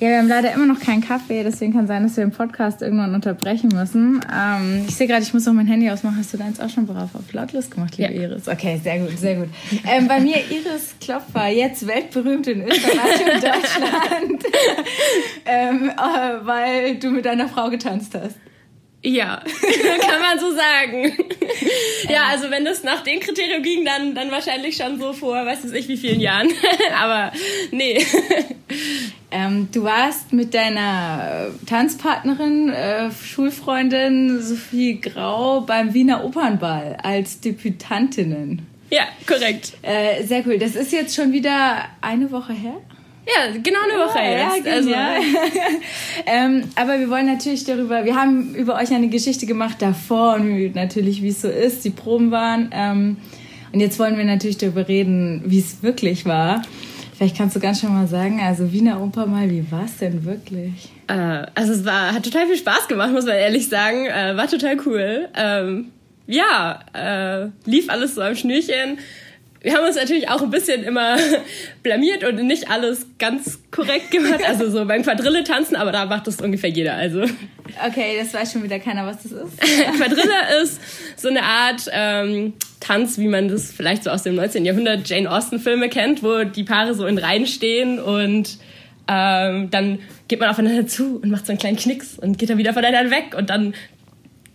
Ja, wir haben leider immer noch keinen Kaffee, deswegen kann sein, dass wir den Podcast irgendwann unterbrechen müssen. Ähm, ich sehe gerade, ich muss auch mein Handy ausmachen. Hast du deins auch schon brav auf lautlos gemacht, liebe ja. Iris? Okay, sehr gut, sehr gut. Ähm, bei mir Iris Klopfer, jetzt weltberühmt in Österreich und Deutschland, ähm, äh, weil du mit deiner Frau getanzt hast. Ja, kann man so sagen. ja, also wenn das nach den Kriterien ging, dann, dann wahrscheinlich schon so vor, weiß ich wie vielen Jahren. Aber nee. Ähm, du warst mit deiner Tanzpartnerin, äh, Schulfreundin Sophie Grau beim Wiener Opernball als Debütantinnen. Ja, korrekt. Äh, sehr cool. Das ist jetzt schon wieder eine Woche her. Ja, genau eine Woche ja, jetzt. Ja, also. ähm, aber wir wollen natürlich darüber, wir haben über euch eine Geschichte gemacht davor und natürlich, wie es so ist, die Proben waren. Ähm, und jetzt wollen wir natürlich darüber reden, wie es wirklich war. Vielleicht kannst du ganz schon mal sagen, also Wiener Oper mal, wie war es denn wirklich? Äh, also es war, hat total viel Spaß gemacht, muss man ehrlich sagen. Äh, war total cool. Ähm, ja, äh, lief alles so am Schnürchen wir haben uns natürlich auch ein bisschen immer blamiert und nicht alles ganz korrekt gemacht. Also so beim Quadrille tanzen, aber da macht das ungefähr jeder. Also. Okay, das weiß schon wieder keiner, was das ist. Quadrille ist so eine Art ähm, Tanz, wie man das vielleicht so aus dem 19. Jahrhundert Jane Austen-Filme kennt, wo die Paare so in Reihen stehen und ähm, dann geht man aufeinander zu und macht so einen kleinen Knicks und geht dann wieder voneinander weg und dann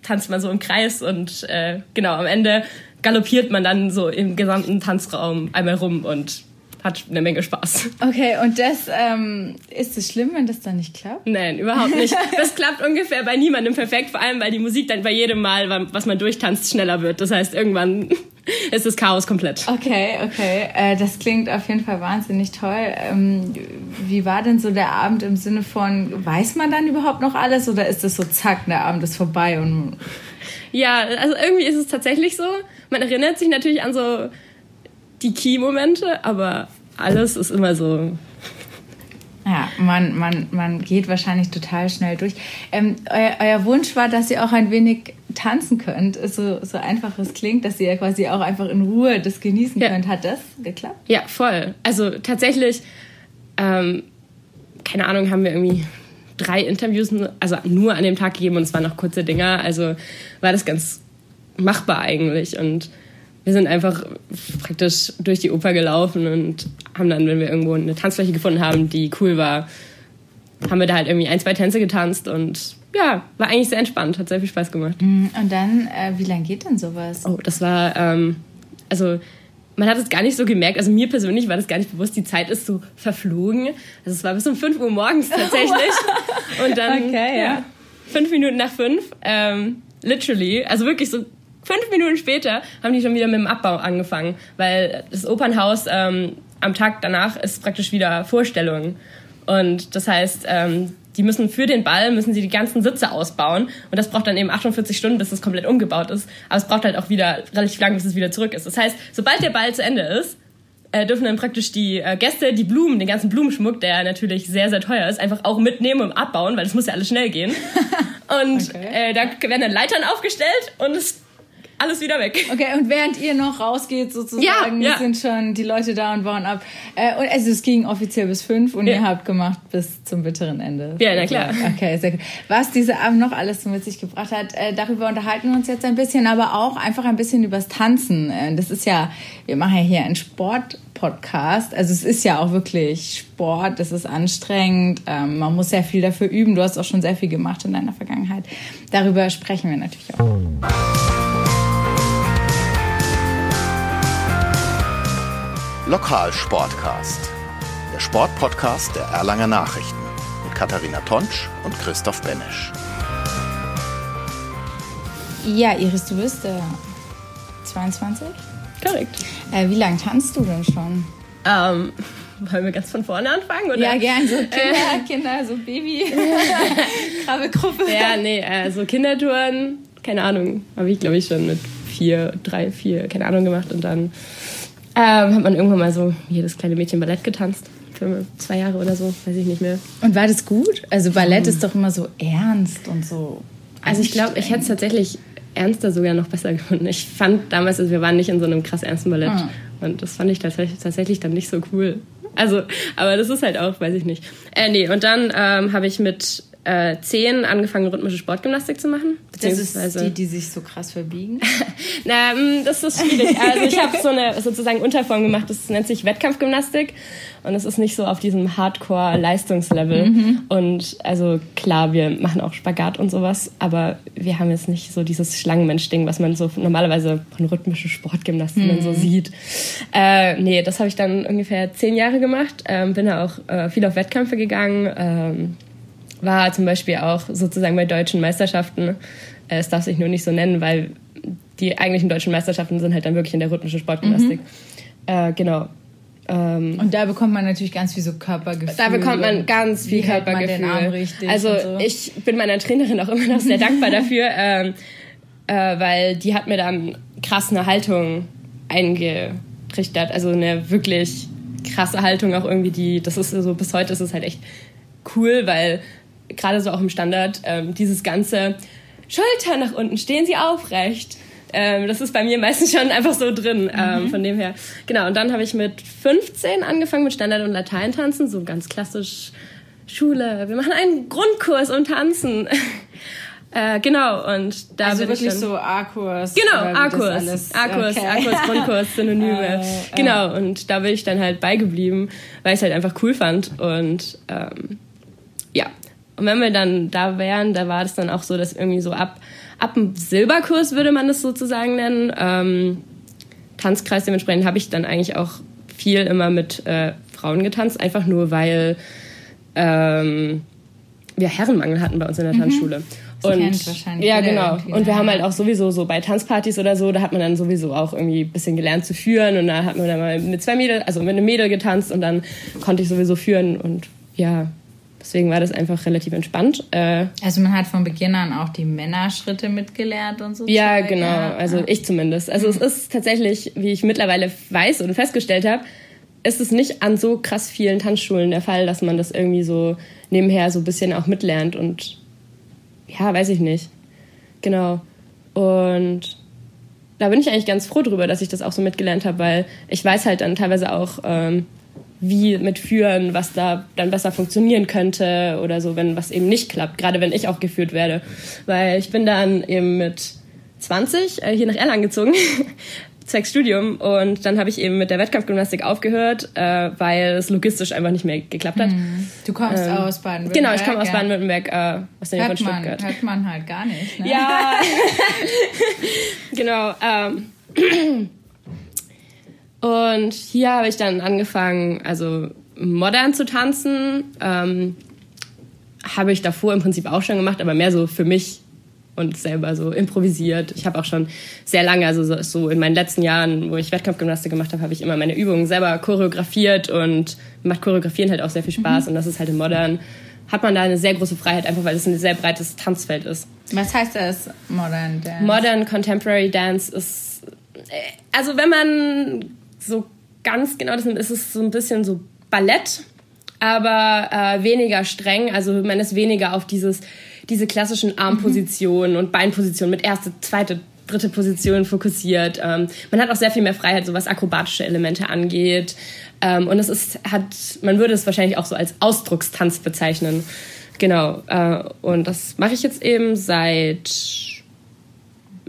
tanzt man so im Kreis und äh, genau am Ende galoppiert man dann so im gesamten Tanzraum einmal rum und hat eine Menge Spaß. Okay, und das ähm, ist es schlimm, wenn das dann nicht klappt? Nein, überhaupt nicht. Das klappt ungefähr bei niemandem perfekt, vor allem weil die Musik dann bei jedem Mal, was man durchtanzt, schneller wird. Das heißt, irgendwann ist das Chaos komplett. Okay, okay. Äh, das klingt auf jeden Fall wahnsinnig toll. Ähm, wie war denn so der Abend im Sinne von, weiß man dann überhaupt noch alles oder ist es so, zack, der Abend ist vorbei und ja, also irgendwie ist es tatsächlich so. Man erinnert sich natürlich an so die Key-Momente, aber alles ist immer so. Ja, man, man, man geht wahrscheinlich total schnell durch. Ähm, euer, euer, Wunsch war, dass ihr auch ein wenig tanzen könnt, so, so einfach es klingt, dass ihr quasi auch einfach in Ruhe das genießen ja. könnt. Hat das geklappt? Ja, voll. Also tatsächlich, ähm, keine Ahnung, haben wir irgendwie drei Interviews, also nur an dem Tag gegeben und es waren noch kurze Dinger. Also war das ganz machbar eigentlich. Und wir sind einfach praktisch durch die Oper gelaufen und haben dann, wenn wir irgendwo eine Tanzfläche gefunden haben, die cool war, haben wir da halt irgendwie ein, zwei Tänze getanzt und ja, war eigentlich sehr entspannt, hat sehr viel Spaß gemacht. Mhm. Und dann, äh, wie lange geht denn sowas? Oh, das war, ähm, also man hat es gar nicht so gemerkt. Also mir persönlich war das gar nicht bewusst. Die Zeit ist so verflogen. Also es war bis um 5 Uhr morgens tatsächlich. Und dann okay, ja. ja. fünf Minuten nach fünf, ähm, literally, also wirklich so fünf Minuten später haben die schon wieder mit dem Abbau angefangen, weil das Opernhaus ähm, am Tag danach ist praktisch wieder Vorstellung. Und das heißt, ähm, die müssen für den Ball, müssen sie die ganzen Sitze ausbauen. Und das braucht dann eben 48 Stunden, bis es komplett umgebaut ist. Aber es braucht halt auch wieder relativ lang, bis es wieder zurück ist. Das heißt, sobald der Ball zu Ende ist, äh, dürfen dann praktisch die äh, Gäste die Blumen, den ganzen Blumenschmuck, der natürlich sehr, sehr teuer ist, einfach auch mitnehmen und abbauen, weil es muss ja alles schnell gehen. Und okay. äh, da werden dann Leitern aufgestellt und es alles wieder weg. Okay, und während ihr noch rausgeht, sozusagen, ja, ja. sind schon die Leute da und bauen ab. Äh, und also es ging offiziell bis fünf und ja. ihr habt gemacht bis zum bitteren Ende. Ja, na klar. Okay, sehr gut. Was dieser Abend noch alles so mit sich gebracht hat, äh, darüber unterhalten wir uns jetzt ein bisschen, aber auch einfach ein bisschen übers Tanzen. Äh, das ist ja, wir machen ja hier einen Sport. Podcast. Also es ist ja auch wirklich Sport, es ist anstrengend, ähm, man muss sehr viel dafür üben. Du hast auch schon sehr viel gemacht in deiner Vergangenheit. Darüber sprechen wir natürlich auch. Lokalsportcast, der Sportpodcast der Erlanger Nachrichten mit Katharina Tonsch und Christoph Benesch. Ja, Iris, du bist äh, 22? Korrekt. Äh, wie lange tanzt du denn schon? Ähm, wollen wir ganz von vorne anfangen? Oder? Ja, gern. So Kinder, äh. Kinder so Baby, Krabbelgruppe. Ja, nee, äh, so Kindertouren, keine Ahnung, habe ich glaube ich schon mit vier, drei, vier, keine Ahnung gemacht und dann ähm, hat man irgendwann mal so jedes kleine Mädchen Ballett getanzt. Für zwei Jahre oder so, weiß ich nicht mehr. Und war das gut? Also Ballett ist doch immer so ernst und so. Also ich glaube, ich hätte es tatsächlich ernster sogar noch besser gefunden. Ich fand damals, also wir waren nicht in so einem krass ernsten Ballett. Ah. Und das fand ich tatsächlich, tatsächlich dann nicht so cool. Also, aber das ist halt auch, weiß ich nicht. Äh, nee, und dann ähm, habe ich mit äh, zehn angefangen, rhythmische Sportgymnastik zu machen. Das ist die, die sich so krass verbiegen? Na, ähm, das ist schwierig. Also ich habe so eine sozusagen Unterform gemacht, das nennt sich Wettkampfgymnastik und es ist nicht so auf diesem Hardcore-Leistungslevel. Mhm. Und also klar, wir machen auch Spagat und sowas, aber wir haben jetzt nicht so dieses Schlangenmensch-Ding, was man so normalerweise von rhythmischen Sportgymnasten mhm. so sieht. Äh, nee, das habe ich dann ungefähr zehn Jahre gemacht, ähm, bin da auch äh, viel auf Wettkämpfe gegangen. Ähm, war zum Beispiel auch sozusagen bei deutschen Meisterschaften. Äh, es darf sich nur nicht so nennen, weil die eigentlichen deutschen Meisterschaften sind halt dann wirklich in der rhythmischen Sportgymnastik. Mhm. Äh, genau. Ähm, und da bekommt man natürlich ganz viel so Körpergefühl. Da bekommt man ganz viel Körpergefühl. also so. ich bin meiner Trainerin auch immer noch sehr dankbar dafür, ähm, äh, weil die hat mir dann krass eine Haltung eingerichtet. Also eine wirklich krasse Haltung auch irgendwie, die, das ist so, bis heute ist es halt echt cool, weil gerade so auch im Standard, ähm, dieses ganze Schulter nach unten, stehen Sie aufrecht. Ähm, das ist bei mir meistens schon einfach so drin. Ähm, mhm. Von dem her. Genau, und dann habe ich mit 15 angefangen mit Standard- und Lateintanzen, so ganz klassisch Schule. Wir machen einen Grundkurs um Tanzen. Äh, genau, und da also bin wirklich ich so A-Kurs. Genau, A-Kurs. A-Kurs, okay. A-Kurs, Grundkurs, Synonyme. äh, genau, und da bin ich dann halt beigeblieben, weil ich es halt einfach cool fand. Und ähm, und wenn wir dann da wären, da war das dann auch so, dass irgendwie so ab, ab dem Silberkurs würde man das sozusagen nennen, ähm, Tanzkreis dementsprechend habe ich dann eigentlich auch viel immer mit äh, Frauen getanzt, einfach nur weil ähm, wir Herrenmangel hatten bei uns in der mhm. Tanzschule. Das und wahrscheinlich ja, genau. Und wir haben halt auch sowieso so bei Tanzpartys oder so, da hat man dann sowieso auch irgendwie ein bisschen gelernt zu führen und da hat man dann mal mit zwei Mädel, also mit einem Mädel getanzt und dann konnte ich sowieso führen und ja, Deswegen war das einfach relativ entspannt. Äh, also man hat von Beginn an auch die Männerschritte mitgelernt und so. Ja, Zeug, genau. Ja. Also ah. ich zumindest. Also mhm. es ist tatsächlich, wie ich mittlerweile weiß und festgestellt habe, ist es nicht an so krass vielen Tanzschulen der Fall, dass man das irgendwie so nebenher so ein bisschen auch mitlernt und ja, weiß ich nicht. Genau. Und da bin ich eigentlich ganz froh drüber, dass ich das auch so mitgelernt habe, weil ich weiß halt dann teilweise auch, ähm, wie mit Führen, was da dann besser funktionieren könnte oder so, wenn was eben nicht klappt, gerade wenn ich auch geführt werde. Weil ich bin dann eben mit 20 äh, hier nach Erlangen gezogen, zwecks Studium und dann habe ich eben mit der Wettkampfgymnastik aufgehört, äh, weil es logistisch einfach nicht mehr geklappt hat. Mhm. Du kommst ähm, aus Baden-Württemberg. Genau, ich komme aus Baden-Württemberg, äh, aus der Nähe von Stuttgart. Hört man halt gar nicht. Ne? Ja, genau. Ähm, und hier habe ich dann angefangen, also modern zu tanzen. Ähm, habe ich davor im Prinzip auch schon gemacht, aber mehr so für mich und selber so improvisiert. Ich habe auch schon sehr lange, also so, in meinen letzten Jahren, wo ich Wettkampfgymnastik gemacht habe, habe ich immer meine Übungen selber choreografiert und macht Choreografieren halt auch sehr viel Spaß. Mhm. Und das ist halt im Modern, hat man da eine sehr große Freiheit, einfach weil es ein sehr breites Tanzfeld ist. Was heißt das, Modern Dance? Modern Contemporary Dance ist, äh, also wenn man so ganz genau das ist so ein bisschen so Ballett, aber äh, weniger streng. Also man ist weniger auf dieses, diese klassischen Armpositionen mhm. und Beinpositionen mit erste, zweite, dritte Position fokussiert. Ähm, man hat auch sehr viel mehr Freiheit, so was akrobatische Elemente angeht. Ähm, und es ist, hat, man würde es wahrscheinlich auch so als Ausdruckstanz bezeichnen. Genau. Äh, und das mache ich jetzt eben seit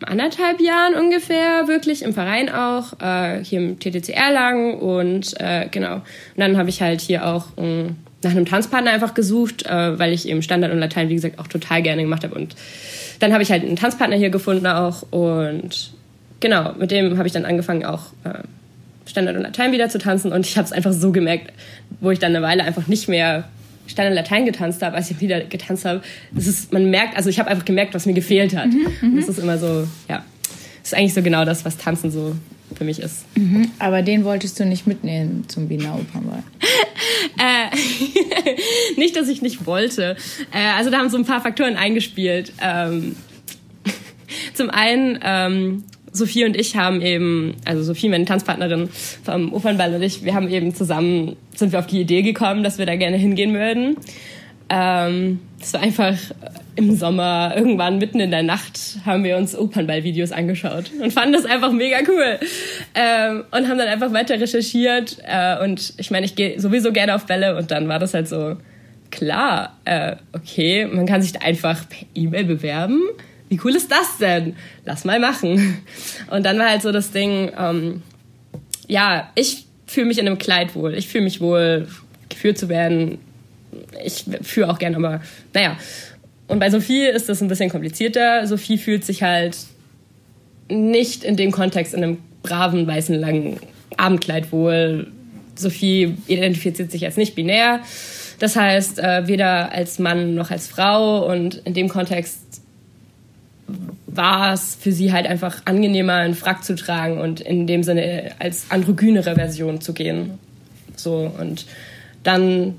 anderthalb Jahren ungefähr wirklich im Verein auch, äh, hier im TTC Erlangen und äh, genau. Und dann habe ich halt hier auch äh, nach einem Tanzpartner einfach gesucht, äh, weil ich eben Standard und Latein, wie gesagt, auch total gerne gemacht habe. Und dann habe ich halt einen Tanzpartner hier gefunden auch und genau, mit dem habe ich dann angefangen auch äh, Standard und Latein wieder zu tanzen und ich habe es einfach so gemerkt, wo ich dann eine Weile einfach nicht mehr Standard Latein getanzt habe, als ich wieder getanzt habe, das ist, man merkt, also ich habe einfach gemerkt, was mir gefehlt hat. Mhm, mhm, das ist immer so, ja, das ist eigentlich so genau das, was Tanzen so für mich ist. Mhm, aber den wolltest du nicht mitnehmen zum Wiener Opernball? äh, nicht, dass ich nicht wollte. Äh, also da haben so ein paar Faktoren eingespielt. Ähm, zum einen ähm, Sophie und ich haben eben, also Sophie, meine Tanzpartnerin vom Opernball und ich, wir haben eben zusammen, sind wir auf die Idee gekommen, dass wir da gerne hingehen würden. Ähm, das war einfach im Sommer, irgendwann mitten in der Nacht, haben wir uns Opernball-Videos angeschaut und fanden das einfach mega cool. Ähm, und haben dann einfach weiter recherchiert. Äh, und ich meine, ich gehe sowieso gerne auf Bälle und dann war das halt so, klar, äh, okay, man kann sich da einfach per E-Mail bewerben. Wie cool ist das denn? Lass mal machen. Und dann war halt so das Ding, ähm, ja, ich fühle mich in einem Kleid wohl. Ich fühle mich wohl, geführt zu werden. Ich führe auch gerne, aber naja. Und bei Sophie ist das ein bisschen komplizierter. Sophie fühlt sich halt nicht in dem Kontext in einem braven, weißen, langen Abendkleid wohl. Sophie identifiziert sich als nicht binär. Das heißt, äh, weder als Mann noch als Frau. Und in dem Kontext war es für sie halt einfach angenehmer, einen Frack zu tragen und in dem Sinne als androgynere Version zu gehen. So, und dann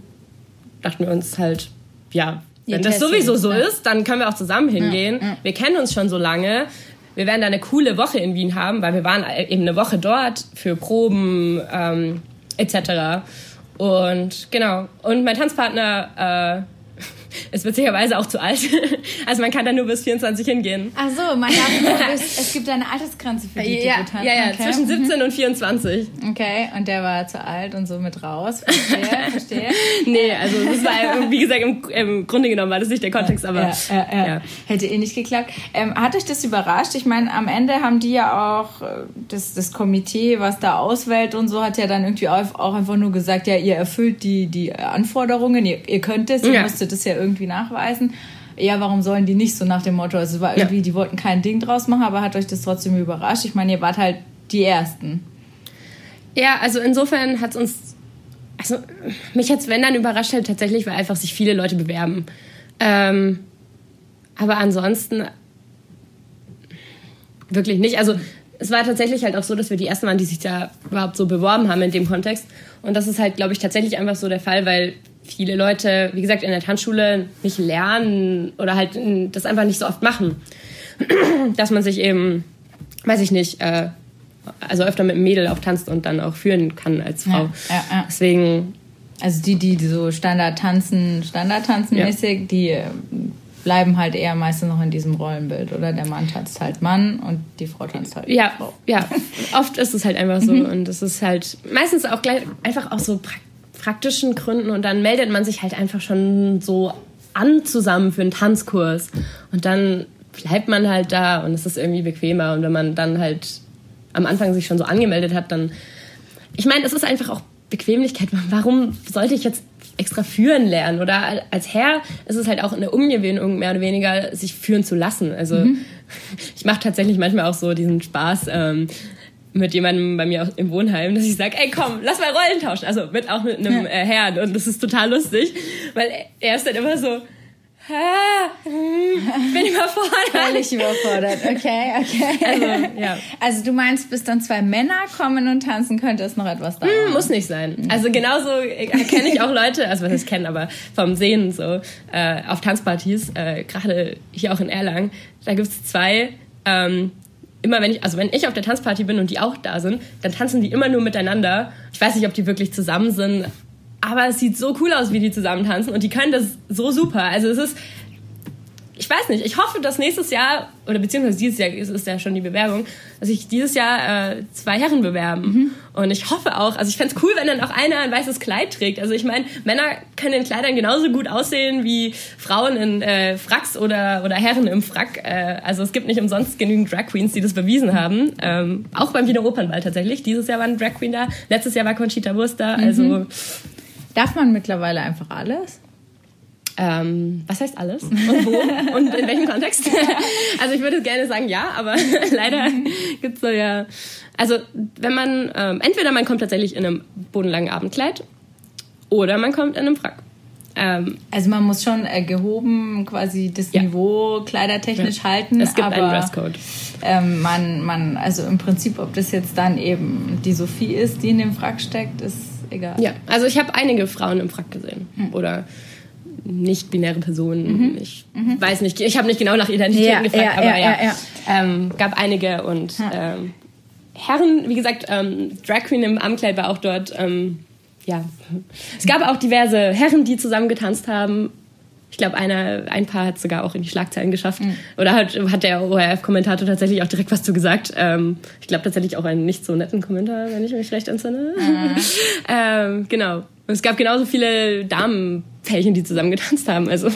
dachten wir uns halt, ja, wenn das sowieso so ist, dann können wir auch zusammen hingehen. Wir kennen uns schon so lange. Wir werden da eine coole Woche in Wien haben, weil wir waren eben eine Woche dort für Proben ähm, etc. Und genau. Und mein Tanzpartner äh, ist witzigerweise auch zu alt. Also man kann da nur bis 24 hingehen. Ach so, man darf nur bis, es gibt eine Altersgrenze für die ja, Ja, ja, okay. zwischen 17 und 24. Okay, und der war zu alt und so mit raus. Verstehe, verstehe. nee, also das war, wie gesagt, im, im, Grunde genommen war das nicht der Kontext, aber... Ja, ja, ja. Hätte eh nicht geklappt. Ähm, hat euch das überrascht? Ich meine, am Ende haben die ja auch, äh, das, das Komitee, was da auswählt und so, hat ja dann irgendwie auch, auch einfach nur gesagt, ja, ihr erfüllt die, die Anforderungen, ihr, ihr könnt es, ihr ja. müsstet es ja irgendwie nachweisen. Ja, warum sollen die nicht so nach dem Motto? Also es war irgendwie, ja. die wollten kein Ding draus machen, aber hat euch das trotzdem überrascht? Ich meine, ihr wart halt die Ersten. Ja, also insofern hat es uns, also mich hat es, wenn dann überrascht halt tatsächlich, weil einfach sich viele Leute bewerben. Ähm, aber ansonsten wirklich nicht. Also es war tatsächlich halt auch so, dass wir die ersten waren, die sich da überhaupt so beworben haben in dem Kontext. Und das ist halt, glaube ich, tatsächlich einfach so der Fall, weil viele Leute, wie gesagt, in der Tanzschule nicht lernen oder halt das einfach nicht so oft machen. Dass man sich eben, weiß ich nicht, äh, also öfter mit einem Mädel auch tanzt und dann auch führen kann als Frau. Ja, ja, ja. Deswegen. Also die, die so Standard tanzen, Standard tanzen mäßig, die äh, bleiben halt eher meistens noch in diesem Rollenbild, oder? Der Mann tanzt halt Mann und die Frau tanzt halt ja, Frau. Ja, oft ist es halt einfach so. Mhm. Und es ist halt meistens auch gleich einfach auch so praktisch praktischen Gründen und dann meldet man sich halt einfach schon so an zusammen für einen Tanzkurs und dann bleibt man halt da und es ist irgendwie bequemer und wenn man dann halt am Anfang sich schon so angemeldet hat, dann ich meine, es ist einfach auch Bequemlichkeit. Warum sollte ich jetzt extra führen lernen? Oder als Herr ist es halt auch eine Umgewöhnung, mehr oder weniger, sich führen zu lassen. Also mhm. ich mache tatsächlich manchmal auch so diesen Spaß. Ähm, mit jemandem bei mir im Wohnheim, dass ich sage, ey komm, lass mal Rollen tauschen. Also mit auch mit einem ja. äh, Herrn und das ist total lustig, weil er ist dann immer so, ah, ich bin überfordert. Völlig überfordert, okay, okay. Also, ja. also du meinst, bis dann zwei Männer kommen und tanzen, könnte es noch etwas dauern? Hm, muss nicht sein. Also genauso kenne ich auch Leute, also was ich kenne, aber vom Sehen so, äh, auf Tanzpartys, äh, gerade hier auch in Erlangen, da gibt's zwei, ähm, immer wenn ich, also wenn ich auf der Tanzparty bin und die auch da sind, dann tanzen die immer nur miteinander. Ich weiß nicht, ob die wirklich zusammen sind, aber es sieht so cool aus, wie die zusammen tanzen und die können das so super. Also es ist ich weiß nicht, ich hoffe, dass nächstes Jahr, oder beziehungsweise dieses Jahr ist, ist ja schon die Bewerbung, dass sich dieses Jahr äh, zwei Herren bewerben. Mhm. Und ich hoffe auch, also ich fände cool, wenn dann auch einer ein weißes Kleid trägt. Also ich meine, Männer können in Kleidern genauso gut aussehen wie Frauen in äh, Fracks oder, oder Herren im Frack. Äh, also es gibt nicht umsonst genügend Drag Queens, die das bewiesen haben. Ähm, auch beim Wiener Opernball tatsächlich. Dieses Jahr war ein Drag Queen da, letztes Jahr war Conchita Wurst da. Also mhm. Darf man mittlerweile einfach alles? Ähm, was heißt alles? Und wo? und in welchem Kontext? also ich würde gerne sagen ja, aber leider gibt's so ja. Also wenn man, ähm, entweder man kommt tatsächlich in einem bodenlangen Abendkleid oder man kommt in einem Frack. Ähm, also man muss schon äh, gehoben quasi das ja. Niveau kleidertechnisch ja. halten. Es gibt aber, einen Dresscode. Ähm, man, man, also im Prinzip, ob das jetzt dann eben die Sophie ist, die in dem Frack steckt, ist egal. Ja, also ich habe einige Frauen im Frack gesehen. Hm. Oder nicht-binäre Personen. Mhm. Ich mhm. weiß nicht, ich habe nicht genau nach Identitäten ja, gefragt, ja, aber ja, ja. Ähm, gab einige und ähm, Herren, wie gesagt, ähm, Drag Queen im Armkleid war auch dort. Ähm, ja, es gab auch diverse Herren, die zusammen getanzt haben. Ich glaube, ein Paar hat sogar auch in die Schlagzeilen geschafft. Mhm. Oder hat, hat der ORF-Kommentator tatsächlich auch direkt was zu gesagt. Ähm, ich glaube tatsächlich auch einen nicht so netten Kommentar, wenn ich mich recht entsinne. Mhm. ähm, genau. Und es gab genauso viele Damenpärchen, die zusammen getanzt haben. Also.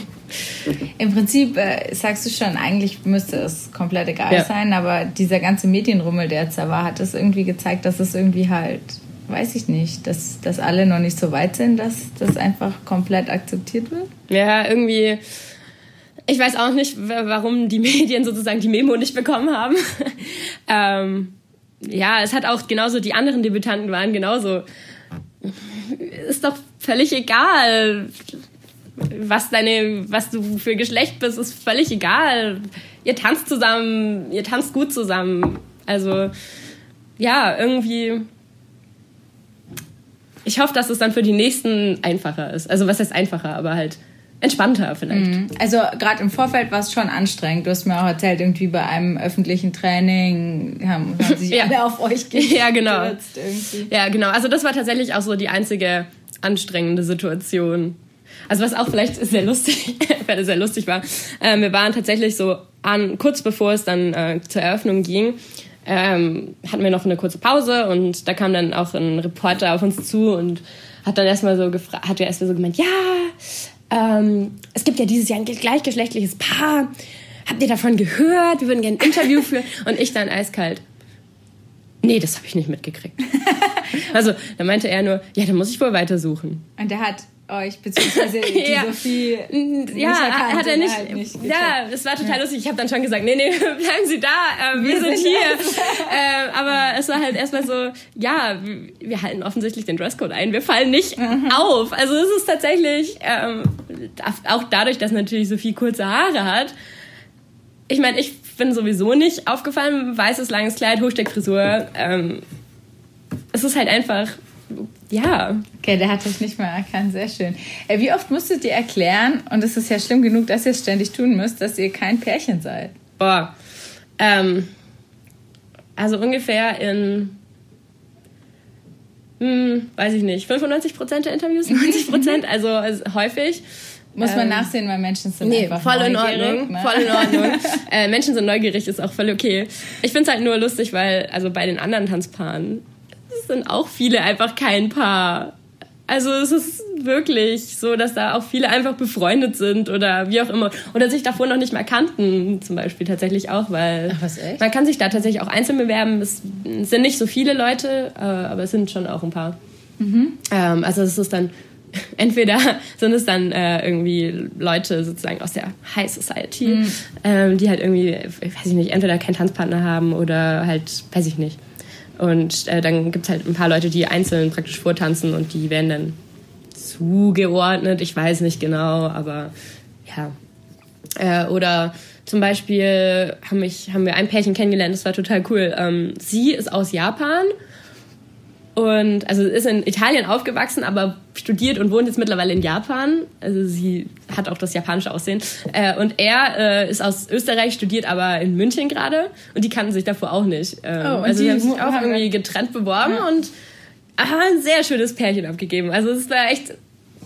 Im Prinzip äh, sagst du schon, eigentlich müsste es komplett egal ja. sein, aber dieser ganze Medienrummel, der jetzt da war, hat es irgendwie gezeigt, dass es irgendwie halt, weiß ich nicht, dass, dass alle noch nicht so weit sind, dass das einfach komplett akzeptiert wird. Ja, irgendwie. Ich weiß auch nicht, warum die Medien sozusagen die Memo nicht bekommen haben. ähm, ja, es hat auch genauso, die anderen Debütanten waren genauso ist doch völlig egal. Was deine, was du für Geschlecht bist, ist völlig egal. Ihr tanzt zusammen, ihr tanzt gut zusammen. Also, ja, irgendwie. Ich hoffe, dass es dann für die nächsten einfacher ist. Also, was heißt einfacher, aber halt entspannter vielleicht. Mhm. Also gerade im Vorfeld war es schon anstrengend. Du hast mir auch erzählt, irgendwie bei einem öffentlichen Training haben, haben sich ja. alle auf euch gestürzt. Ja, genau. Irgendwie. Ja, genau. Also das war tatsächlich auch so die einzige anstrengende Situation. Also was auch vielleicht sehr lustig, sehr lustig war. Ähm, wir waren tatsächlich so an, kurz bevor es dann äh, zur Eröffnung ging, ähm, hatten wir noch eine kurze Pause und da kam dann auch ein Reporter auf uns zu und hat dann erstmal so gefragt, hat ja erstmal so gemeint, ja, ähm, es gibt ja dieses Jahr ein gleichgeschlechtliches Paar. Habt ihr davon gehört? Wir würden gerne ein Interview führen. Und ich dann eiskalt. Nee, das habe ich nicht mitgekriegt. also, da meinte er nur, ja, dann muss ich wohl weitersuchen. Und der hat euch, beziehungsweise die ja. Sophie. Ja, hat er nicht. Halt nicht ja, es war total ja. lustig. Ich habe dann schon gesagt, nee, nee, bleiben Sie da, äh, wir, wir, sind, sind hier. äh, aber es war halt erstmal so, ja, wir halten offensichtlich den Dresscode ein, wir fallen nicht mhm. auf. Also es ist tatsächlich, ähm, auch dadurch, dass natürlich Sophie kurze Haare hat, ich meine, ich bin sowieso nicht aufgefallen, weißes, langes Kleid, Hochsteckfrisur. Ähm, es ist halt einfach ja. Okay, der hat euch nicht mal erkannt. Sehr schön. Äh, wie oft musstet ihr erklären, und es ist ja schlimm genug, dass ihr es ständig tun müsst, dass ihr kein Pärchen seid? Boah. Ähm, also ungefähr in, hm, weiß ich nicht, 95 Prozent der Interviews, 90 Prozent, also, also, häufig. Muss man ähm, nachsehen, weil Menschen sind nee, einfach voll in Ordnung, ne? voll in Ordnung. äh, Menschen sind neugierig, ist auch voll okay. Ich finde es halt nur lustig, weil also bei den anderen Tanzpaaren sind auch viele einfach kein Paar. Also es ist wirklich so, dass da auch viele einfach befreundet sind oder wie auch immer. Oder sich davor noch nicht mal kannten, zum Beispiel tatsächlich auch, weil Ach, was, man kann sich da tatsächlich auch einzeln bewerben. Es sind nicht so viele Leute, äh, aber es sind schon auch ein paar. Mhm. Ähm, also es ist dann entweder sind es dann äh, irgendwie Leute sozusagen aus der High Society, mhm. ähm, die halt irgendwie, weiß ich nicht, entweder keinen Tanzpartner haben oder halt, weiß ich nicht und äh, dann gibt es halt ein paar Leute, die einzeln praktisch vortanzen und die werden dann zugeordnet. Ich weiß nicht genau, aber ja. Äh, oder zum Beispiel haben, mich, haben wir ein Pärchen kennengelernt, das war total cool. Ähm, sie ist aus Japan und also ist in Italien aufgewachsen, aber studiert und wohnt jetzt mittlerweile in Japan. Also sie hat auch das japanische Aussehen. Äh, und er äh, ist aus Österreich, studiert aber in München gerade. Und die kannten sich davor auch nicht. Ähm, oh, also sie haben sich auch irgendwie getrennt beworben ja. und aha, ein sehr schönes Pärchen abgegeben. Also es war echt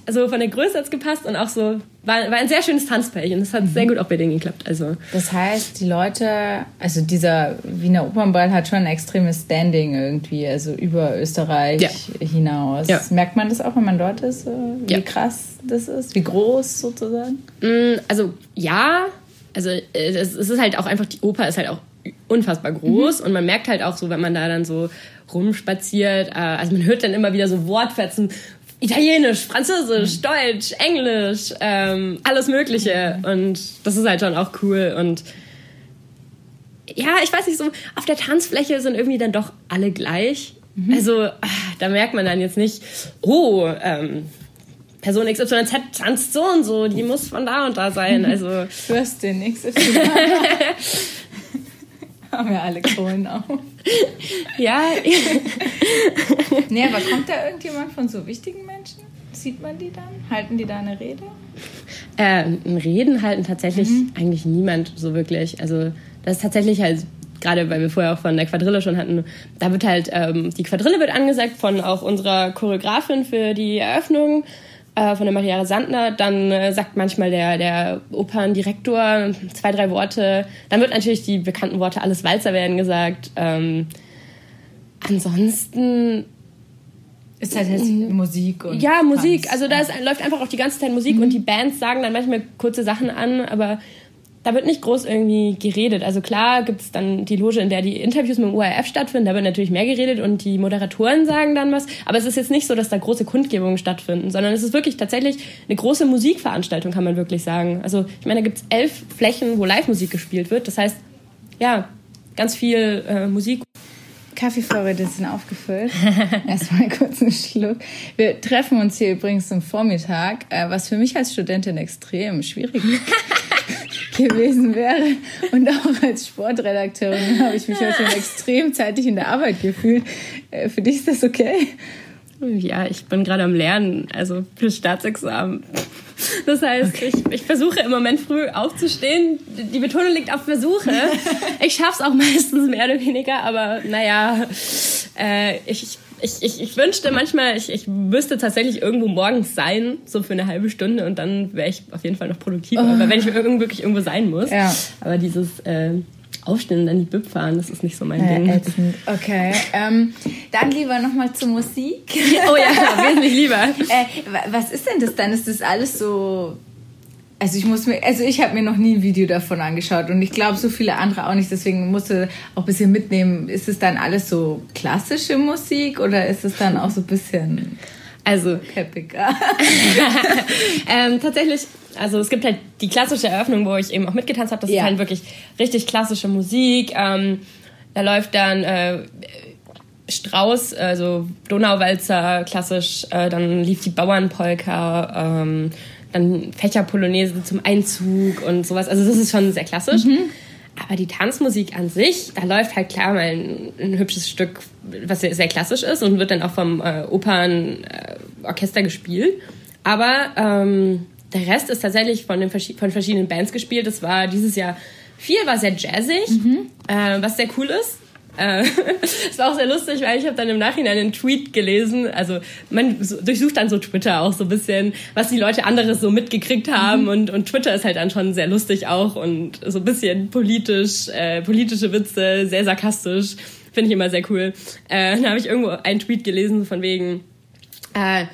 also von der Größe hat es gepasst und auch so, war, war ein sehr schönes Tanzpärchen. Das hat mhm. sehr gut auch bei denen geklappt. Also. Das heißt, die Leute, also dieser Wiener Opernball hat schon ein extremes Standing irgendwie, also über Österreich ja. hinaus. Ja. Merkt man das auch, wenn man dort ist, wie ja. krass das ist, wie groß sozusagen? Mm, also ja, also äh, es ist halt auch einfach, die Oper ist halt auch unfassbar groß mhm. und man merkt halt auch so, wenn man da dann so rumspaziert, äh, also man hört dann immer wieder so Wortfetzen Italienisch, Französisch, mhm. Deutsch, Englisch, ähm, alles Mögliche. Und das ist halt schon auch cool. Und ja, ich weiß nicht, so auf der Tanzfläche sind irgendwie dann doch alle gleich. Mhm. Also ach, da merkt man dann jetzt nicht, oh, ähm, Person XYZ tanzt so und so, die muss von da und da sein. Also Fürstin XY. haben wir alle Kohlen auf. ja. nee, aber kommt da irgendjemand von so wichtigen Menschen? Sieht man die dann? Halten die da eine Rede? Äh, ein Reden halten tatsächlich mhm. eigentlich niemand so wirklich. Also das ist tatsächlich halt gerade weil wir vorher auch von der Quadrille schon hatten, da wird halt, ähm, die Quadrille wird angesagt von auch unserer Choreografin für die Eröffnung äh, von der Mariare Sandner. Dann äh, sagt manchmal der, der Operndirektor zwei, drei Worte. Dann wird natürlich die bekannten Worte alles Walzer werden gesagt. Ähm, ansonsten ist halt jetzt Musik und ja Musik. Also da ist, läuft einfach auch die ganze Zeit Musik mhm. und die Bands sagen dann manchmal kurze Sachen an, aber da wird nicht groß irgendwie geredet. Also klar gibt es dann die Loge, in der die Interviews mit dem ORF stattfinden, da wird natürlich mehr geredet und die Moderatoren sagen dann was. Aber es ist jetzt nicht so, dass da große Kundgebungen stattfinden, sondern es ist wirklich tatsächlich eine große Musikveranstaltung, kann man wirklich sagen. Also ich meine, da gibt es elf Flächen, wo Live-Musik gespielt wird. Das heißt, ja, ganz viel äh, Musik. Kaffeevorräte sind aufgefüllt. Erstmal kurz einen Schluck. Wir treffen uns hier übrigens zum Vormittag, äh, was für mich als Studentin extrem schwierig gewesen wäre. Und auch als Sportredakteurin habe ich mich heute schon extrem zeitig in der Arbeit gefühlt. Äh, für dich ist das okay? Ja, ich bin gerade am Lernen, also für Staatsexamen. Das heißt, okay. ich, ich versuche im Moment früh aufzustehen. Die Betonung liegt auf Versuche. Ich schaffe es auch meistens mehr oder weniger, aber naja, äh, ich, ich, ich, ich wünschte manchmal, ich, ich müsste tatsächlich irgendwo morgens sein, so für eine halbe Stunde und dann wäre ich auf jeden Fall noch produktiver, oh. wenn ich wirklich irgendwo sein muss. Ja. Aber dieses... Äh, aufstehen und dann die Bib fahren, das ist nicht so mein ja, Ding. Ätzend. Okay. Ähm, dann lieber nochmal zur Musik. oh ja, wesentlich lieber. äh, was ist denn das dann? Ist das alles so. Also ich muss mir, also ich habe mir noch nie ein Video davon angeschaut und ich glaube so viele andere auch nicht, deswegen musste auch ein bisschen mitnehmen. Ist es dann alles so klassische Musik oder ist es dann auch so ein bisschen also peppiger? ähm, tatsächlich also es gibt halt die klassische Eröffnung, wo ich eben auch mitgetanzt habe. Das ja. ist halt wirklich richtig klassische Musik. Ähm, da läuft dann äh, Strauß, also Donauwalzer, klassisch. Äh, dann lief die Bauernpolka, ähm, dann Fächerpolonaise zum Einzug und sowas. Also das ist schon sehr klassisch. Mhm. Aber die Tanzmusik an sich, da läuft halt klar mal ein, ein hübsches Stück, was sehr, klassisch ist und wird dann auch vom äh, Opernorchester äh, gespielt. Aber ähm, der Rest ist tatsächlich von, den, von verschiedenen Bands gespielt. Das war dieses Jahr viel, war sehr jazzig, mhm. äh, was sehr cool ist. Äh, es war auch sehr lustig, weil ich habe dann im Nachhinein einen Tweet gelesen. Also man durchsucht dann so Twitter auch so ein bisschen, was die Leute anderes so mitgekriegt haben. Mhm. Und, und Twitter ist halt dann schon sehr lustig auch und so ein bisschen politisch, äh, politische Witze, sehr sarkastisch. Finde ich immer sehr cool. Äh, dann habe ich irgendwo einen Tweet gelesen von wegen, äh,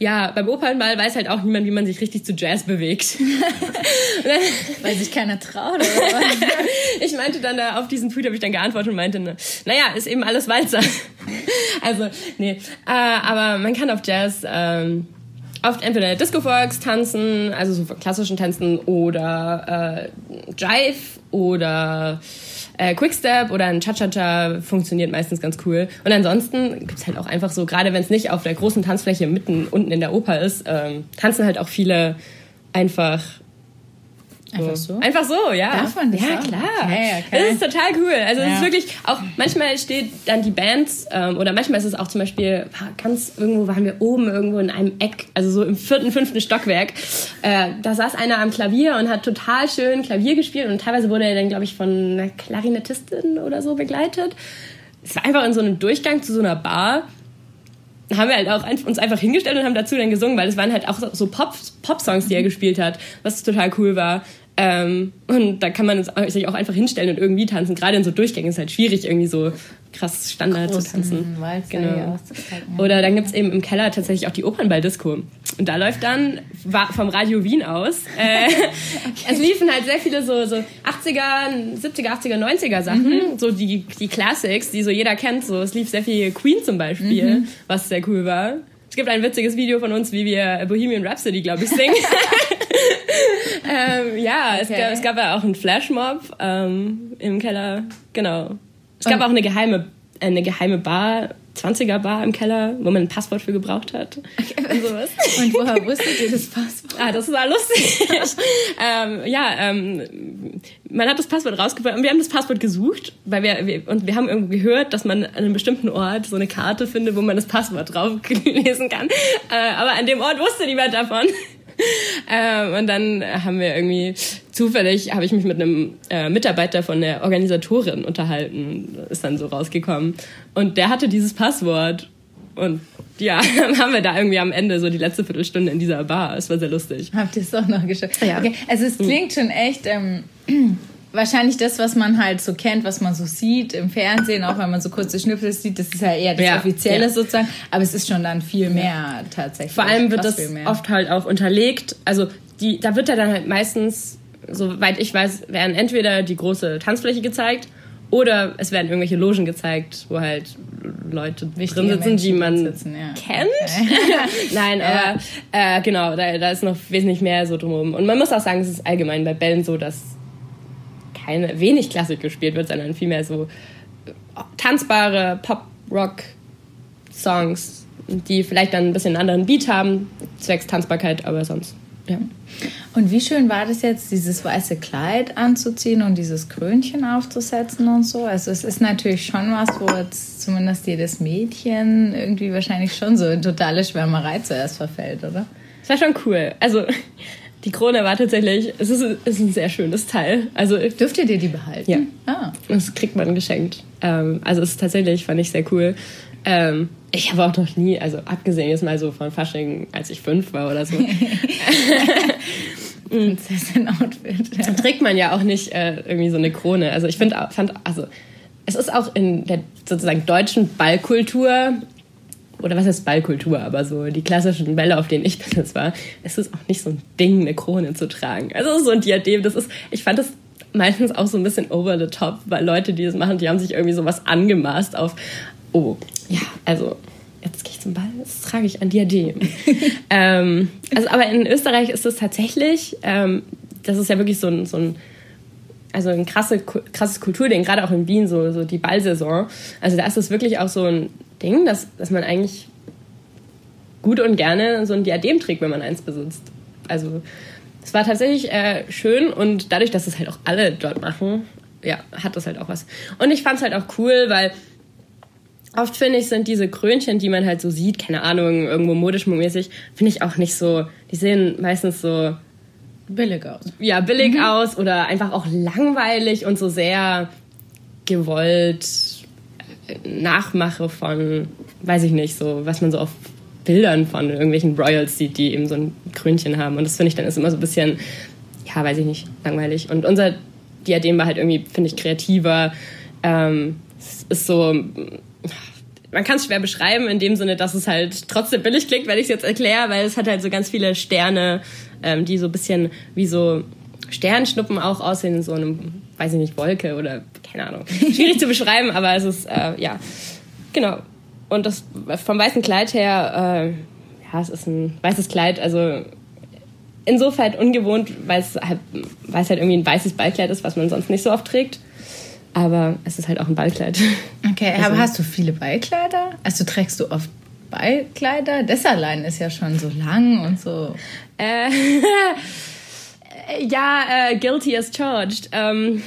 ja, beim Opernball weiß halt auch niemand, wie man sich richtig zu Jazz bewegt. Weil sich keiner traut. Ich meinte dann da auf diesen Tweet habe ich dann geantwortet und meinte, ne, naja, ist eben alles Walzer. also, nee. Äh, aber man kann auf Jazz ähm, oft entweder Disco Folks tanzen, also so klassischen Tänzen oder äh, Jive oder äh, Quickstep oder ein Cha-Cha-Cha funktioniert meistens ganz cool. Und ansonsten gibt's halt auch einfach so, gerade wenn es nicht auf der großen Tanzfläche mitten unten in der Oper ist, ähm, tanzen halt auch viele einfach Einfach so? Einfach so, ja. Darf man das Ja, auch? klar. Okay, okay. Das ist total cool. Also es ist wirklich auch, manchmal steht dann die Bands, ähm, oder manchmal ist es auch zum Beispiel, ganz irgendwo waren wir oben irgendwo in einem Eck, also so im vierten, fünften Stockwerk. Äh, da saß einer am Klavier und hat total schön Klavier gespielt und teilweise wurde er dann, glaube ich, von einer Klarinettistin oder so begleitet. Es war einfach in so einem Durchgang zu so einer Bar haben wir halt auch uns einfach hingestellt und haben dazu dann gesungen, weil es waren halt auch so Pop-Songs, die er gespielt hat, was total cool war. Ähm, und da kann man sich auch einfach hinstellen und irgendwie tanzen. Gerade in so Durchgängen ist halt schwierig, irgendwie so krass Standard Großen zu tanzen. Genau. Oder dann gibt es eben im Keller tatsächlich auch die Opernball-Disco. Und da läuft dann vom Radio Wien aus. Äh, okay. Es liefen halt sehr viele so, so 80er, 70er, 80er, 90er Sachen. Mhm. So die, die Classics, die so jeder kennt. So, es lief sehr viel Queen zum Beispiel, mhm. was sehr cool war. Es gibt ein witziges Video von uns, wie wir Bohemian Rhapsody, glaube ich, singen. ähm, ja, okay. es, gab, es gab ja auch einen Flashmob ähm, im Keller. Genau. Es gab Und auch eine geheime, eine geheime Bar, 20er Bar im Keller, wo man ein Passwort für gebraucht hat. Und sowas. Und woher wusstet ihr das Passwort? Ah, das war lustig. ähm, ja, ähm, man hat das Passwort rausgefunden. Wir haben das Passwort gesucht, weil wir, wir, und wir haben irgendwie gehört, dass man an einem bestimmten Ort so eine Karte findet, wo man das Passwort drauf lesen kann. Äh, aber an dem Ort wusste niemand davon. ähm, und dann haben wir irgendwie zufällig habe ich mich mit einem äh, Mitarbeiter von der Organisatorin unterhalten, ist dann so rausgekommen. Und der hatte dieses Passwort und ja, haben wir da irgendwie am Ende so die letzte Viertelstunde in dieser Bar. Es war sehr lustig. Habt ihr es doch noch geschafft? Ja. Okay. Also es klingt schon echt ähm, wahrscheinlich das, was man halt so kennt, was man so sieht im Fernsehen, auch wenn man so kurze Schnipsel sieht, das ist ja eher das ja, Offizielle ja. sozusagen, aber es ist schon dann viel mehr tatsächlich. Vor allem wird das oft halt auch unterlegt, also die, da wird ja dann halt meistens, soweit ich weiß, werden entweder die große Tanzfläche gezeigt oder es werden irgendwelche Logen gezeigt, wo halt Leute Wichtige drin sitzen, Menschen die man sitzen, ja. kennt. Okay. Nein, aber äh, genau, da, da ist noch wesentlich mehr so drumherum. Und man muss auch sagen, es ist allgemein bei Bällen so, dass keine wenig Klassik gespielt wird, sondern vielmehr so tanzbare Pop-Rock-Songs, die vielleicht dann ein bisschen einen anderen Beat haben, zwecks Tanzbarkeit, aber sonst. Ja. Und wie schön war das jetzt, dieses weiße Kleid anzuziehen und dieses Krönchen aufzusetzen und so? Also es ist natürlich schon was, wo jetzt zumindest jedes Mädchen irgendwie wahrscheinlich schon so in totale Schwärmerei zuerst verfällt, oder? Das war schon cool. Also die Krone war tatsächlich, es ist, ist ein sehr schönes Teil. Also Dürft ihr dir die behalten? Ja. Ah. Das kriegt man geschenkt. Ähm, also es ist tatsächlich, fand ich sehr cool. Ähm, ich habe auch noch nie, also abgesehen jetzt mal so von Fasching, als ich fünf war oder so. Prinzessin-Outfit. Ja. Trägt man ja auch nicht äh, irgendwie so eine Krone. Also ich finde, fand, also es ist auch in der sozusagen deutschen Ballkultur oder was heißt Ballkultur, aber so die klassischen Bälle, auf denen ich bis war, es ist auch nicht so ein Ding, eine Krone zu tragen. Also so ein Diadem, das ist, ich fand das meistens auch so ein bisschen over the top, weil Leute, die das machen, die haben sich irgendwie sowas angemaßt auf, oh, ja, also jetzt gehe ich zum Ball, jetzt trage ich ein Diadem. ähm, also aber in Österreich ist es tatsächlich, ähm, das ist ja wirklich so ein, so ein also ein krasse, krasses Kulturding, gerade auch in Wien, so, so die Ballsaison. Also da ist es wirklich auch so ein Ding, dass, dass man eigentlich gut und gerne so ein Diadem trägt, wenn man eins besitzt. Also es war tatsächlich äh, schön und dadurch, dass es halt auch alle dort machen, ja, hat das halt auch was. Und ich fand es halt auch cool, weil oft finde ich, sind diese Krönchen, die man halt so sieht, keine Ahnung, irgendwo modisch mäßig, finde ich auch nicht so, die sehen meistens so billig aus. Ja, billig mhm. aus oder einfach auch langweilig und so sehr gewollt Nachmache von, weiß ich nicht, so, was man so auf Bildern von irgendwelchen Royals sieht, die eben so ein Krönchen haben. Und das finde ich dann ist immer so ein bisschen, ja, weiß ich nicht, langweilig. Und unser Diadem war halt irgendwie, finde ich, kreativer. Ähm, es ist so, man kann es schwer beschreiben, in dem Sinne, dass es halt trotzdem billig klingt, wenn ich es jetzt erkläre, weil es hat halt so ganz viele Sterne, ähm, die so ein bisschen wie so Sternschnuppen auch aussehen in so einem, weiß ich nicht, Wolke oder keine Ahnung. Schwierig zu beschreiben, aber es ist, äh, ja, genau. Und das vom weißen Kleid her, äh, ja, es ist ein weißes Kleid, also insofern ungewohnt, weil es halt, weil es halt irgendwie ein weißes Ballkleid ist, was man sonst nicht so oft trägt. Aber es ist halt auch ein Ballkleid. Okay, also, aber hast du viele Ballkleider? Also trägst du oft Ballkleider? Das allein ist ja schon so lang und so. Äh, ja, äh, guilty as charged. Ähm,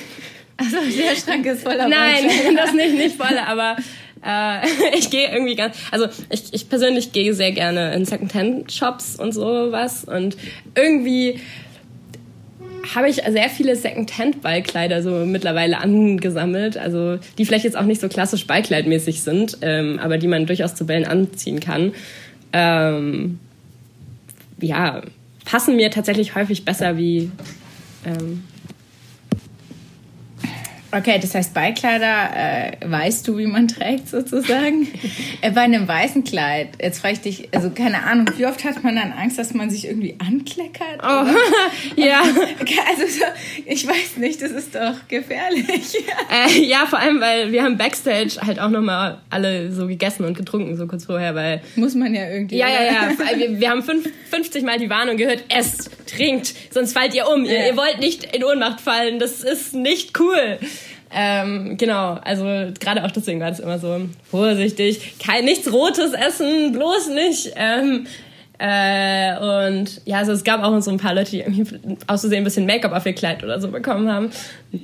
also der Schrank ist voller Nein, das nicht, nicht voller, aber äh, ich gehe irgendwie ganz, also ich, ich persönlich gehe sehr gerne in Secondhand-Shops und sowas und irgendwie habe ich sehr viele Secondhand-Ballkleider so mittlerweile angesammelt, also die vielleicht jetzt auch nicht so klassisch ballkleidmäßig sind, ähm, aber die man durchaus zu Bällen anziehen kann. Ähm, ja, passen mir tatsächlich häufig besser wie ähm, Okay, das heißt, Beikleider äh, weißt du, wie man trägt sozusagen. äh, bei einem weißen Kleid, jetzt frage ich dich, also keine Ahnung, wie oft hat man dann Angst, dass man sich irgendwie ankleckert? Oh, ja. Also so, ich weiß nicht, das ist doch gefährlich. äh, ja, vor allem, weil wir haben Backstage halt auch nochmal alle so gegessen und getrunken, so kurz vorher, weil... Muss man ja irgendwie... Ja, ja, ja. wir, wir haben fünf, 50 Mal die Warnung gehört, esst, trinkt, sonst fallt ihr um. Ja. Ihr, ihr wollt nicht in Ohnmacht fallen, das ist nicht cool. Ähm, genau, also gerade auch deswegen war das immer so vorsichtig, kein nichts Rotes essen, bloß nicht. Ähm, äh, und ja, also es gab auch so ein paar Leute, die irgendwie auszusehen ein bisschen Make-up auf ihr Kleid oder so bekommen haben.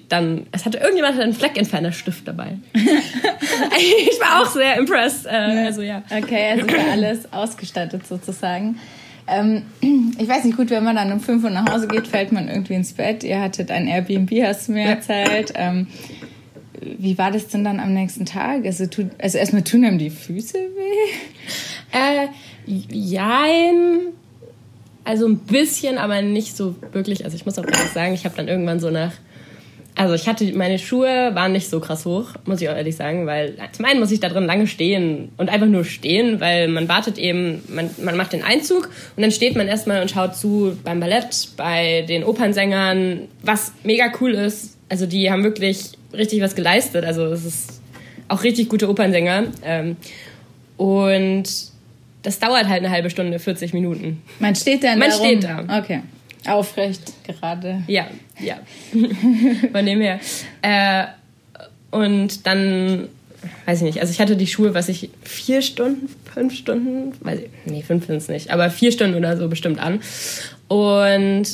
Dann, es hatte irgendjemand hat einen Fleckentferner-Stift dabei. ich war auch sehr impressed. Äh, also ja. Okay, also für alles ausgestattet sozusagen. Ähm, ich weiß nicht, gut, wenn man dann um 5 Uhr nach Hause geht, fällt man irgendwie ins Bett. Ihr hattet ein Airbnb, hast du mir erzählt. Ähm, wie war das denn dann am nächsten Tag? Also, tut, also erstmal tun einem die Füße weh? Äh, jein. Also ein bisschen, aber nicht so wirklich. Also ich muss auch ehrlich sagen, ich habe dann irgendwann so nach also ich hatte, meine Schuhe waren nicht so krass hoch, muss ich auch ehrlich sagen, weil zum einen muss ich da drin lange stehen und einfach nur stehen, weil man wartet eben, man, man macht den Einzug und dann steht man erstmal und schaut zu beim Ballett, bei den Opernsängern, was mega cool ist. Also die haben wirklich richtig was geleistet. Also es ist auch richtig gute Opernsänger. Ähm, und das dauert halt eine halbe Stunde, 40 Minuten. Man steht dann Man da steht rum. da. Okay. Aufrecht gerade. Ja, ja. Von dem her. Äh, und dann, weiß ich nicht, also ich hatte die Schuhe, was ich vier Stunden, fünf Stunden, weiß ich, nee, fünf sind es nicht, aber vier Stunden oder so bestimmt an. Und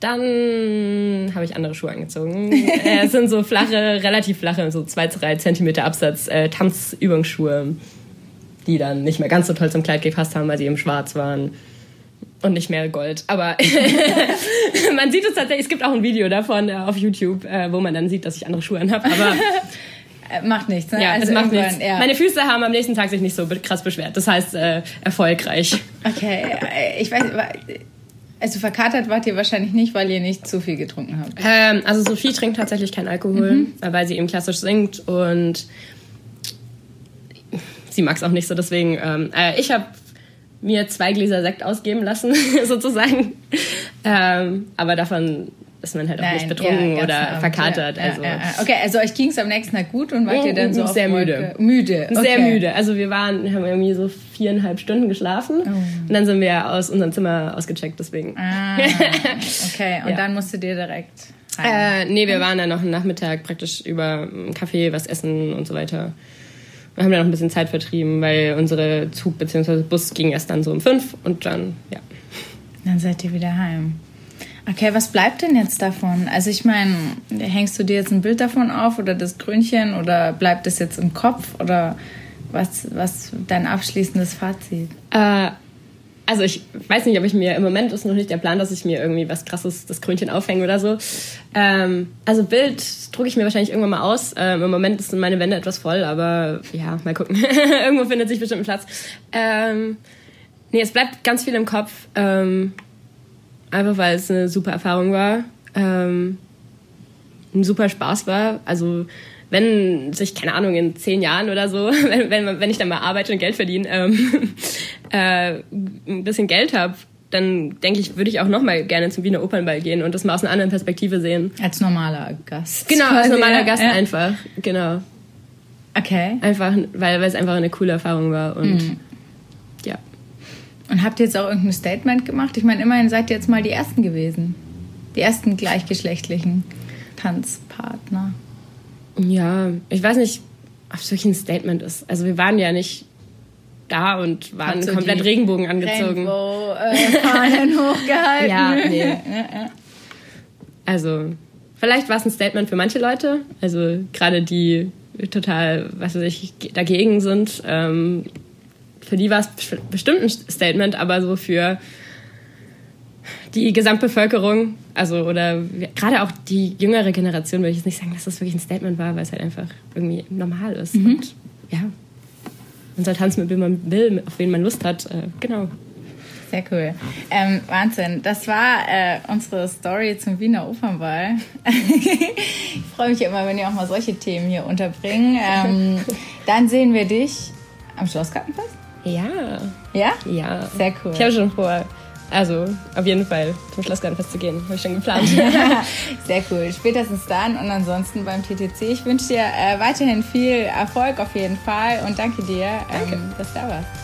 dann habe ich andere Schuhe angezogen. äh, es sind so flache, relativ flache, so zwei, drei Zentimeter Absatz, äh, Tanzübungsschuhe, die dann nicht mehr ganz so toll zum Kleid gepasst haben, weil sie eben schwarz waren und nicht mehr Gold. Aber man sieht es tatsächlich, es gibt auch ein Video davon äh, auf YouTube, äh, wo man dann sieht, dass ich andere Schuhe anhabe. Aber Äh, Macht nichts, ne? ja, also es macht nichts. Ja. Meine Füße haben am nächsten Tag sich nicht so krass beschwert. Das heißt, äh, erfolgreich. Okay, ich weiß, also verkatert wart ihr wahrscheinlich nicht, weil ihr nicht zu viel getrunken habt. Ähm, also Sophie trinkt tatsächlich keinen Alkohol, äh, weil sie eben klassisch singt und sie mag es auch nicht so. Deswegen, ähm, äh, ich habe mir zwei Gläser Sekt ausgeben lassen, sozusagen. Ähm, aber davon ist man halt auch nicht betrunken ja, oder Abend, verkatert. ja, also. ja. Okay, also euch ging es am nächsten Tag gut und wart ihr dann so Sehr müde. Müde. Okay. Sehr müde. Also wir waren, haben irgendwie so viereinhalb Stunden geschlafen Oh. und dann sind wir aus unserem Zimmer ausgecheckt. Deswegen. Ah, okay, und dann musstet ihr direkt heim. Äh, nee, wir waren dann noch einen Nachmittag praktisch über Kaffee, was essen und so weiter. Wir haben dann noch ein bisschen Zeit vertrieben, weil unsere Zug bzw. Bus ging erst dann so um fünf und dann, ja. Dann seid ihr wieder heim. Okay, was bleibt denn jetzt davon? Also ich meine, hängst du dir jetzt ein Bild davon auf oder das Grünchen oder bleibt es jetzt im Kopf oder was, was dein abschließendes Fazit? Äh, also ich weiß nicht, ob ich mir, im Moment ist noch nicht der Plan, dass ich mir irgendwie was krasses, das Krönchen aufhänge oder so. Ähm, also Bild drucke ich mir wahrscheinlich irgendwann mal aus. Ähm, Im Moment sind meine Wände etwas voll, aber ja, mal gucken. Irgendwo findet sich bestimmt ein Platz. Ähm, nee, es bleibt ganz viel im Kopf. Ähm, einfach weil es eine super Erfahrung war. Ähm, ein super Spaß war. Also wenn sich, keine Ahnung, in zehn Jahren oder so, wenn, wenn, wenn ich dann mal arbeite und Geld verdiene, ähm, äh, ein bisschen Geld habe, dann denke ich, würde ich auch noch mal gerne zum Wiener Opernball gehen und das mal aus einer anderen Perspektive sehen. Als normaler Gast. Genau, als normaler Gast ja. einfach. Genau. Okay. Einfach, weil, weil es einfach eine coole Erfahrung war und Mhm. ja. Und habt ihr jetzt auch irgendein Statement gemacht? Ich meine, immerhin seid ihr jetzt mal die Ersten gewesen. Die ersten gleichgeschlechtlichen Tanzpartner. Ja, ich weiß nicht, ob es wirklich ein Statement ist. Also wir waren ja nicht da und waren so komplett Regenbogen angezogen. Rainbow, äh, Fahnen hochgehalten. Ja, nee. Also, vielleicht war es ein Statement für manche Leute, also gerade die total, was weiß ich, dagegen sind. Ähm, für die war es bestimmt ein Statement, aber so für die Gesamtbevölkerung, also oder gerade auch die jüngere Generation, würde ich jetzt nicht sagen, dass das wirklich ein Statement war, weil es halt einfach irgendwie normal ist. Und ja, man soll tanzen, mit wem man will, auf wen man Lust hat. Äh, genau. Sehr cool. Ähm, Wahnsinn. Das war äh, unsere Story zum Wiener Opernball. ich freue mich immer, wenn ihr auch mal solche Themen hier unterbringen. Ähm, dann sehen wir dich am Schlossgartenfest. Ja. Ja? Ja. Sehr cool. Ich habe schon vor, also auf jeden Fall zum Schlossgartenfest zu gehen. Habe ich schon geplant. Sehr cool. Spätestens dann und ansonsten beim TTC. Ich wünsche dir äh, weiterhin viel Erfolg auf jeden Fall und danke dir, Danke. Ähm, dass du da warst.